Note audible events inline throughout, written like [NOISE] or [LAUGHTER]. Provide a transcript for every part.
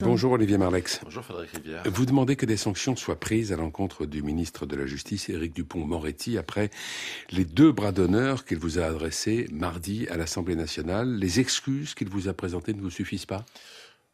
Bonjour Olivier Marlex. Bonjour Frédéric Rivière. Vous demandez que des sanctions soient prises à l'encontre du ministre de la Justice, Éric Dupont-Moretti, après les deux bras d'honneur qu'il vous a adressés mardi à l'Assemblée nationale. Les excuses qu'il vous a présentées ne vous suffisent pas?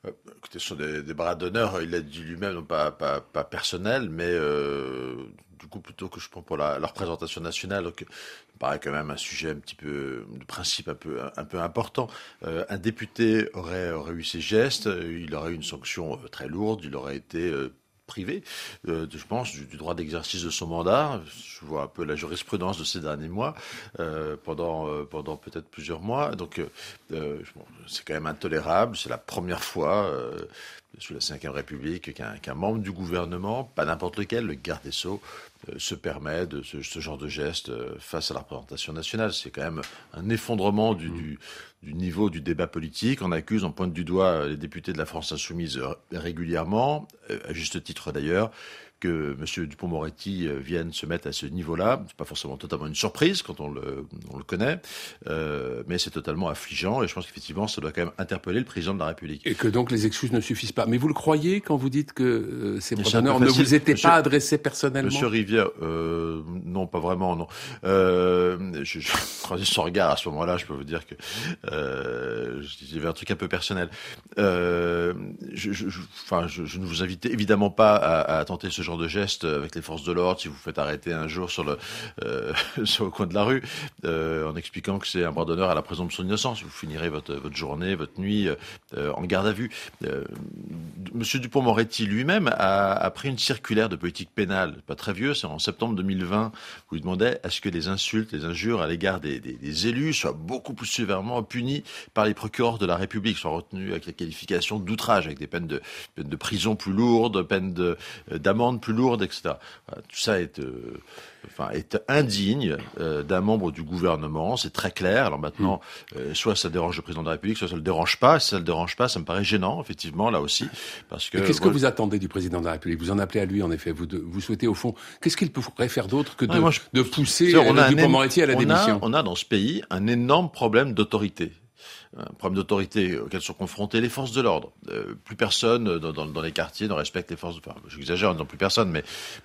Écoutez, ce sont des, bras d'honneur, il l'a dit lui-même, pas, pas, personnel, mais euh, du coup plutôt que je prends pour la, représentation nationale, donc me paraît quand même un sujet un petit peu de principe un peu important. Euh, un député aurait aurait eu ses gestes, il aurait eu une sanction euh, très lourde, il aurait été euh, privé, euh, je pense, du, droit d'exercice de son mandat. Je vois un peu la jurisprudence de ces derniers mois, euh, pendant, euh, pendant peut-être plusieurs mois. Donc, c'est quand même intolérable. C'est la première fois sous la Ve République qu'un membre du gouvernement, pas n'importe lequel, le garde des Sceaux, se permet de ce, genre de geste face à la représentation nationale. C'est quand même un effondrement du, du, du, niveau du débat politique. On accuse, on pointe du doigt les députés de la France insoumise régulièrement, à juste titre d'ailleurs, que M. Dupont-Moretti euh, vienne se mettre à ce niveau-là. C'est pas forcément totalement une surprise quand on le, on le connaît, euh, mais c'est totalement affligeant et je pense qu'effectivement ça doit quand même interpeller le président de la République. Et que donc les excuses ne suffisent pas. Mais vous le croyez quand vous dites que euh, ces procédures ne vous étaient pas adressés personnellement? Monsieur Rivière, euh, non, pas vraiment, non. Je, je [LAUGHS] son regard à ce moment-là, je peux vous dire que avait un truc un peu personnel. Je, je, enfin, je, je, ne vous invite évidemment pas à, à tenter ce genre de geste avec les forces de l'ordre si vous faites arrêter un jour sur le, euh, [LAUGHS] sur le coin de la rue, euh, en expliquant que c'est un bras d'honneur à la présomption d'innocence. Vous finirez votre, votre journée, votre nuit euh, en garde à vue. Euh, Monsieur Dupont-Moretti lui-même a, pris une circulaire de politique pénale, pas très vieux, c'est en septembre 2020, où il demandait à ce que les insultes, les injures à l'égard des, élus soient beaucoup plus sévèrement punies par les procureurs de la République, soient retenus avec la qualification d'outrage, avec des peines de, de prison plus lourdes, peines d'amende plus lourde, etc. tout ça est, euh, enfin, est indigne euh, d'un membre du gouvernement, c'est très clair. Alors maintenant, mm. euh, soit ça dérange le président de la République, soit ça le dérange pas. Si ça le dérange pas, ça me paraît gênant, effectivement, là aussi, parce que. Qu'est-ce que vous attendez du président de la République? Vous en appelez à lui, en effet. Vous, de, vous souhaitez au fond, qu'est-ce qu'il pourrait faire d'autre que de, de pousser on a Dupond-Moretti à la on démission? a, On a dans ce pays un énorme problème d'autorité un problème d'autorité auquel sont confrontées les forces de l'ordre. Euh, plus personne dans, dans, les quartiers ne respecte les forces. Enfin, j'exagère en disant plus personne, mais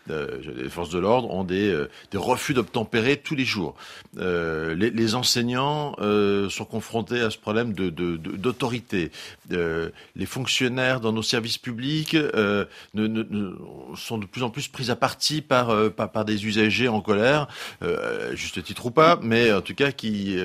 euh, les forces de l'ordre ont des, euh, refus d'obtempérer tous les jours. Euh, les, enseignants euh, sont confrontés à ce problème de, d'autorité. De, les fonctionnaires dans nos services publics sont de plus en plus pris à partie par, par, par des usagers en colère, juste titre ou pas, mais en tout cas qui,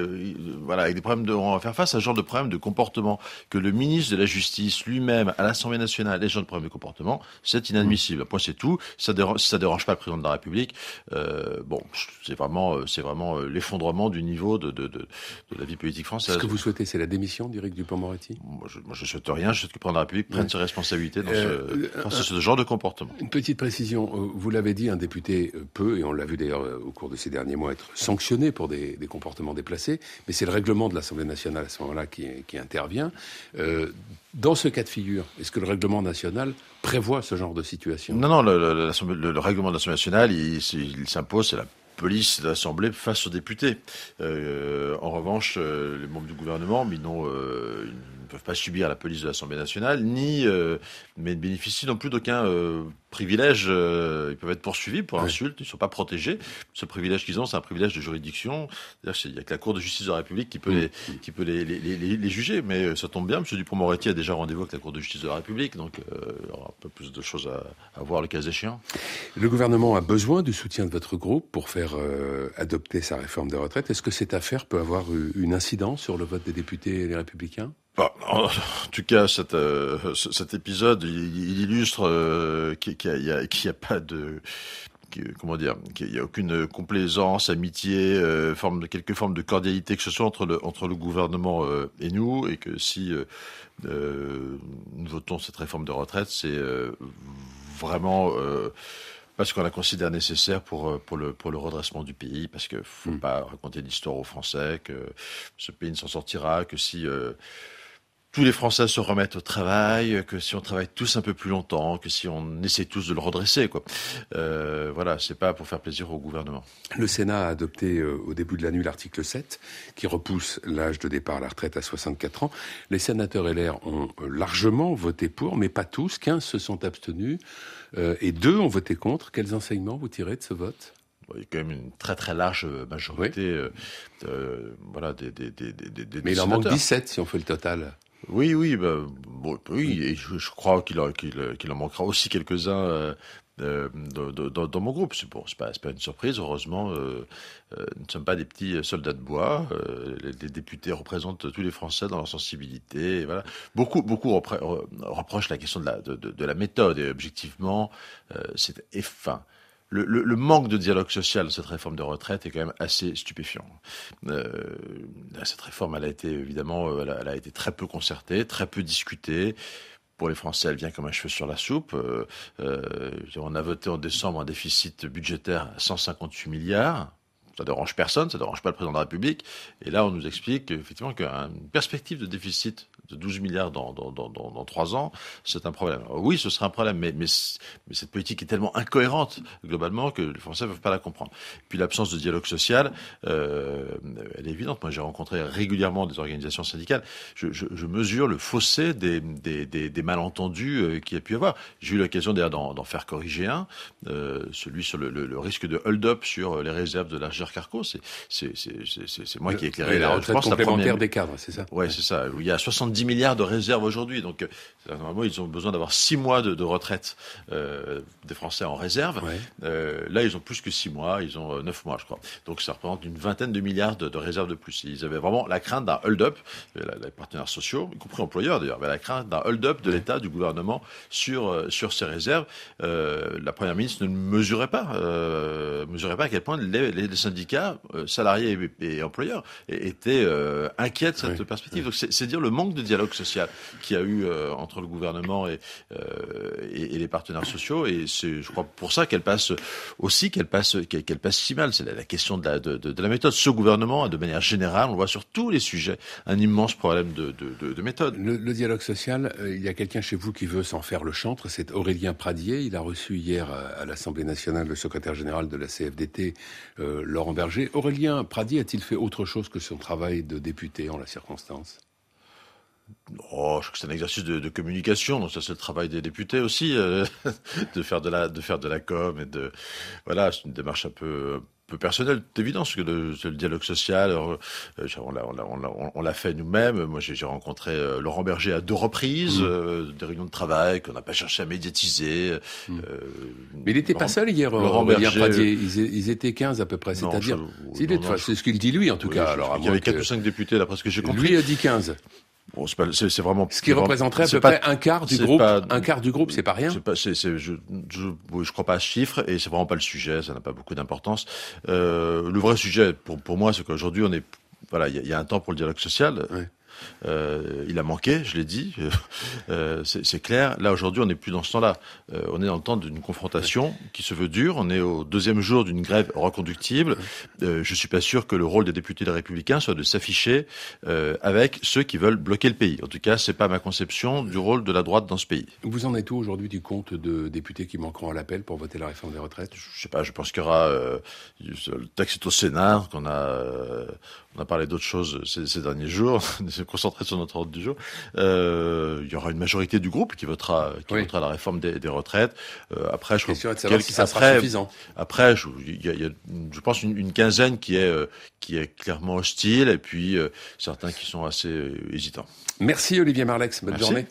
voilà, avec des problèmes de, on va faire face à ce genre de problèmes de comportement que le ministre de la Justice lui-même à l'Assemblée nationale ait ce genre de problèmes de comportement, c'est inadmissible. Point c'est tout. Ça dérange, ça dérange pas le président de la République. Euh, bon, c'est vraiment, euh, c'est vraiment euh, l'effondrement du niveau de, de, de, de, la vie politique française. Ce que vous souhaitez, c'est la démission d'Éric Dupond-Moretti? Moi je, moi, je souhaite rien. Je souhaite que le président de la République prenne ses responsabilités dans, euh, ce, dans ce, genre de comportement. Une petite précision. Vous l'avez dit, un député peut, et on l'a vu d'ailleurs au cours de ces derniers mois, être sanctionné pour des, des comportements déplacés. Mais c'est le règlement de l'Assemblée nationale à ce moment-là qui, intervient. Euh, dans ce cas de figure, est-ce que le règlement national prévoit ce genre de situation? Non, non, le, le, le, règlement de l'Assemblée nationale, il, s'impose, c'est la police de l'Assemblée face aux députés. Euh, en revanche, euh, les membres du gouvernement, mais non, ne peuvent pas subir la police de l'Assemblée nationale, ni euh, mais ne bénéficient non plus d'aucun euh, privilège. Euh, ils peuvent être poursuivis pour insulte, ils ne sont pas protégés. Ce privilège qu'ils ont, c'est un privilège de juridiction. Il n'y a que la Cour de justice de la République qui peut, les, qui peut les, les, les, les, juger. Mais ça tombe bien, M. Dupont-Moretti a déjà rendez-vous avec la Cour de justice de la République, donc il y aura un peu plus de choses à, à voir le cas échéant. Le gouvernement a besoin du soutien de votre groupe pour faire adopter sa réforme des retraites. Est-ce que cette affaire peut avoir une incidence sur le vote des députés et les républicains? Bon, en [LAUGHS] tout cas, cet, euh, cet épisode, il, il illustre euh, qu'il n'y a, qu a, pas de comment dire, qu'il n'y a aucune complaisance, amitié, euh, forme de quelques formes de cordialité que ce soit entre le entre le gouvernement euh, et nous, et que si nous votons cette réforme de retraite, c'est vraiment parce qu'on la considère nécessaire pour pour le pour le redressement du pays, parce que faut mmh. pas raconter d'histoire aux Français que ce pays ne s'en sortira que si tous les Français se remettent au travail, que si on travaille tous un peu plus longtemps, que si on essaie tous de le redresser, quoi. Euh, voilà, c'est pas pour faire plaisir au gouvernement. Le Sénat a adopté euh, au début de la nuit l'article 7 qui repousse l'âge de départ à la retraite à 64 ans. Les sénateurs LR ont euh, largement voté pour, mais pas tous. 15 se sont abstenus euh, et deux ont voté contre. Quels enseignements vous tirez de ce vote? Il y a quand même une très très large majorité, oui. euh, voilà, des, des, des, des Mais il en manque 17 si on fait le total. Oui, oui, bah, bon, oui, et je, je crois qu'il qu'il en manquera aussi quelques-uns euh, euh, dans, dans, mon groupe. C'est bon, c'est pas, pas une surprise. Heureusement, euh, nous ne sommes pas des petits soldats de bois. Les, les, députés représentent tous les Français dans leur sensibilité. Et voilà. Beaucoup, beaucoup reprochent la question de la, de, de, de la méthode. Et objectivement, c'est fin le, manque de dialogue social de cette réforme de retraite est quand même assez stupéfiant. Euh, cette réforme, elle a été évidemment, euh, elle a, été très peu concertée, très peu discutée. Pour les Français, elle vient comme un cheveu sur la soupe. Euh, on a voté en décembre un déficit budgétaire à 158 milliards ça dérange personne, ça dérange pas le président de la République. Et là, on nous explique effectivement qu'une perspective de déficit de 12 milliards dans, dans, dans, dans 3 ans, c'est un problème. oui, ce serait un problème, mais, mais, mais, cette politique est tellement incohérente globalement que les Français ne peuvent pas la comprendre. Puis l'absence de dialogue social, euh, elle est évidente. Moi, j'ai rencontré régulièrement des organisations syndicales. Je, je, je mesure le fossé des, des, des, des malentendus euh, qu'il y a pu y avoir. J'ai eu l'occasion d'ailleurs d'en faire corriger un, euh, celui sur le, le, le risque de hold-up sur les réserves de l'argent Carco. C'est moi qui ai éclairé la, retraite complémentaire des cadres, c'est ça? Ouais, c'est ça. Il y a 70 milliards de réserves aujourd'hui. Donc, euh, normalement, ils ont besoin d'avoir 6 mois de, de retraite euh, des Français en réserve. Ouais. Euh, là, ils ont plus que 6 mois. Ils ont 9 euh, mois, je crois. Donc, ça représente une vingtaine de milliards de, de réserves de plus. Ils avaient vraiment la crainte d'un hold-up. Les partenaires sociaux, y compris employeurs d'ailleurs, avaient la crainte d'un hold-up de l'État, du gouvernement sur, sur ces réserves. la Première ministre ne mesurait pas, mesurait pas à quel point les, syndicats salariés et, et, employeurs, étaient inquiets de cette oui. perspective. Donc c'est dire le manque de dialogue social qu'il y a eu euh, entre le gouvernement et, euh, et, les partenaires sociaux. Et c'est, je crois, pour ça qu'elle passe aussi, qu'elle passe, qu'elle passe si mal. C'est la, question de la, de, de, de, la méthode. Ce gouvernement, de manière générale, on voit sur tous les sujets un immense problème de, de méthode. Le, le, dialogue social, il y a quelqu'un chez vous qui veut s'en faire le chantre. C'est Aurélien Pradier. Il a reçu hier à l'Assemblée nationale le secrétaire général de la CFDT, euh, Laurent Berger Aurélien Pradi a-t-il fait autre chose que son travail de député en la circonstance? Oh, je crois que c'est un exercice de, de, communication, donc ça c'est le travail des députés aussi, euh, [LAUGHS] de faire de la de faire de la com et de voilà, c'est une démarche un peu peu personnel, d'évidence que le, le, dialogue social, euh, on l'a on on l'a fait nous-mêmes. Moi, j'ai rencontré euh, Laurent Berger à deux reprises, mmh. euh, des réunions de travail qu'on n'a pas cherché à médiatiser. Mmh. Mais il n'était pas seul hier, Laurent Berger. Pradier. Ils, ils, étaient 15 à peu près, c'est-à-dire, c'est ce qu'il dit lui en tout oui, cas. Alors, il y avait quatre ou cinq députés là, parce que j'ai compris. Lui a dit 15. Bon, c'est vraiment. Ce qui représenterait à peu près un quart du groupe. Pas, un quart du groupe, c'est pas rien. Pas, je, je, je crois pas à ce chiffre et c'est vraiment pas le sujet. Ça n'a pas beaucoup d'importance. Euh, le vrai sujet pour pour moi, c'est qu'aujourd'hui, on est voilà, il y, y, a un temps pour le dialogue social. Ouais. Euh, il a manqué, je l'ai dit, euh, c'est clair. Là, aujourd'hui, on n'est plus dans ce temps-là. Euh, on est dans le temps d'une confrontation qui se veut dure. On est au deuxième jour d'une grève reconductible. Euh, je suis pas sûr que le rôle des députés des Républicains soit de s'afficher euh, avec ceux qui veulent bloquer le pays. En tout cas, c'est pas ma conception du rôle de la droite dans ce pays. Vous en êtes où aujourd'hui du compte de députés qui manqueront à l'appel pour voter la réforme des retraites? Je sais pas. Je pense qu'il y aura euh, le texte est au Sénat, qu'on a on a parlé d'autres choses ces, ces derniers jours. [LAUGHS] concentré sur notre ordre du jour. Euh, il y aura une majorité du groupe qui votera, qui oui. votera la réforme des, des retraites. Euh, après, je crois quel, si ça après, suffisant. Après, je, il y a, il y a, je pense une, une quinzaine qui est euh, qui est clairement hostile, et puis euh, certains qui sont assez euh, hésitants. Merci Olivier Marlex. Bonne Merci. journée.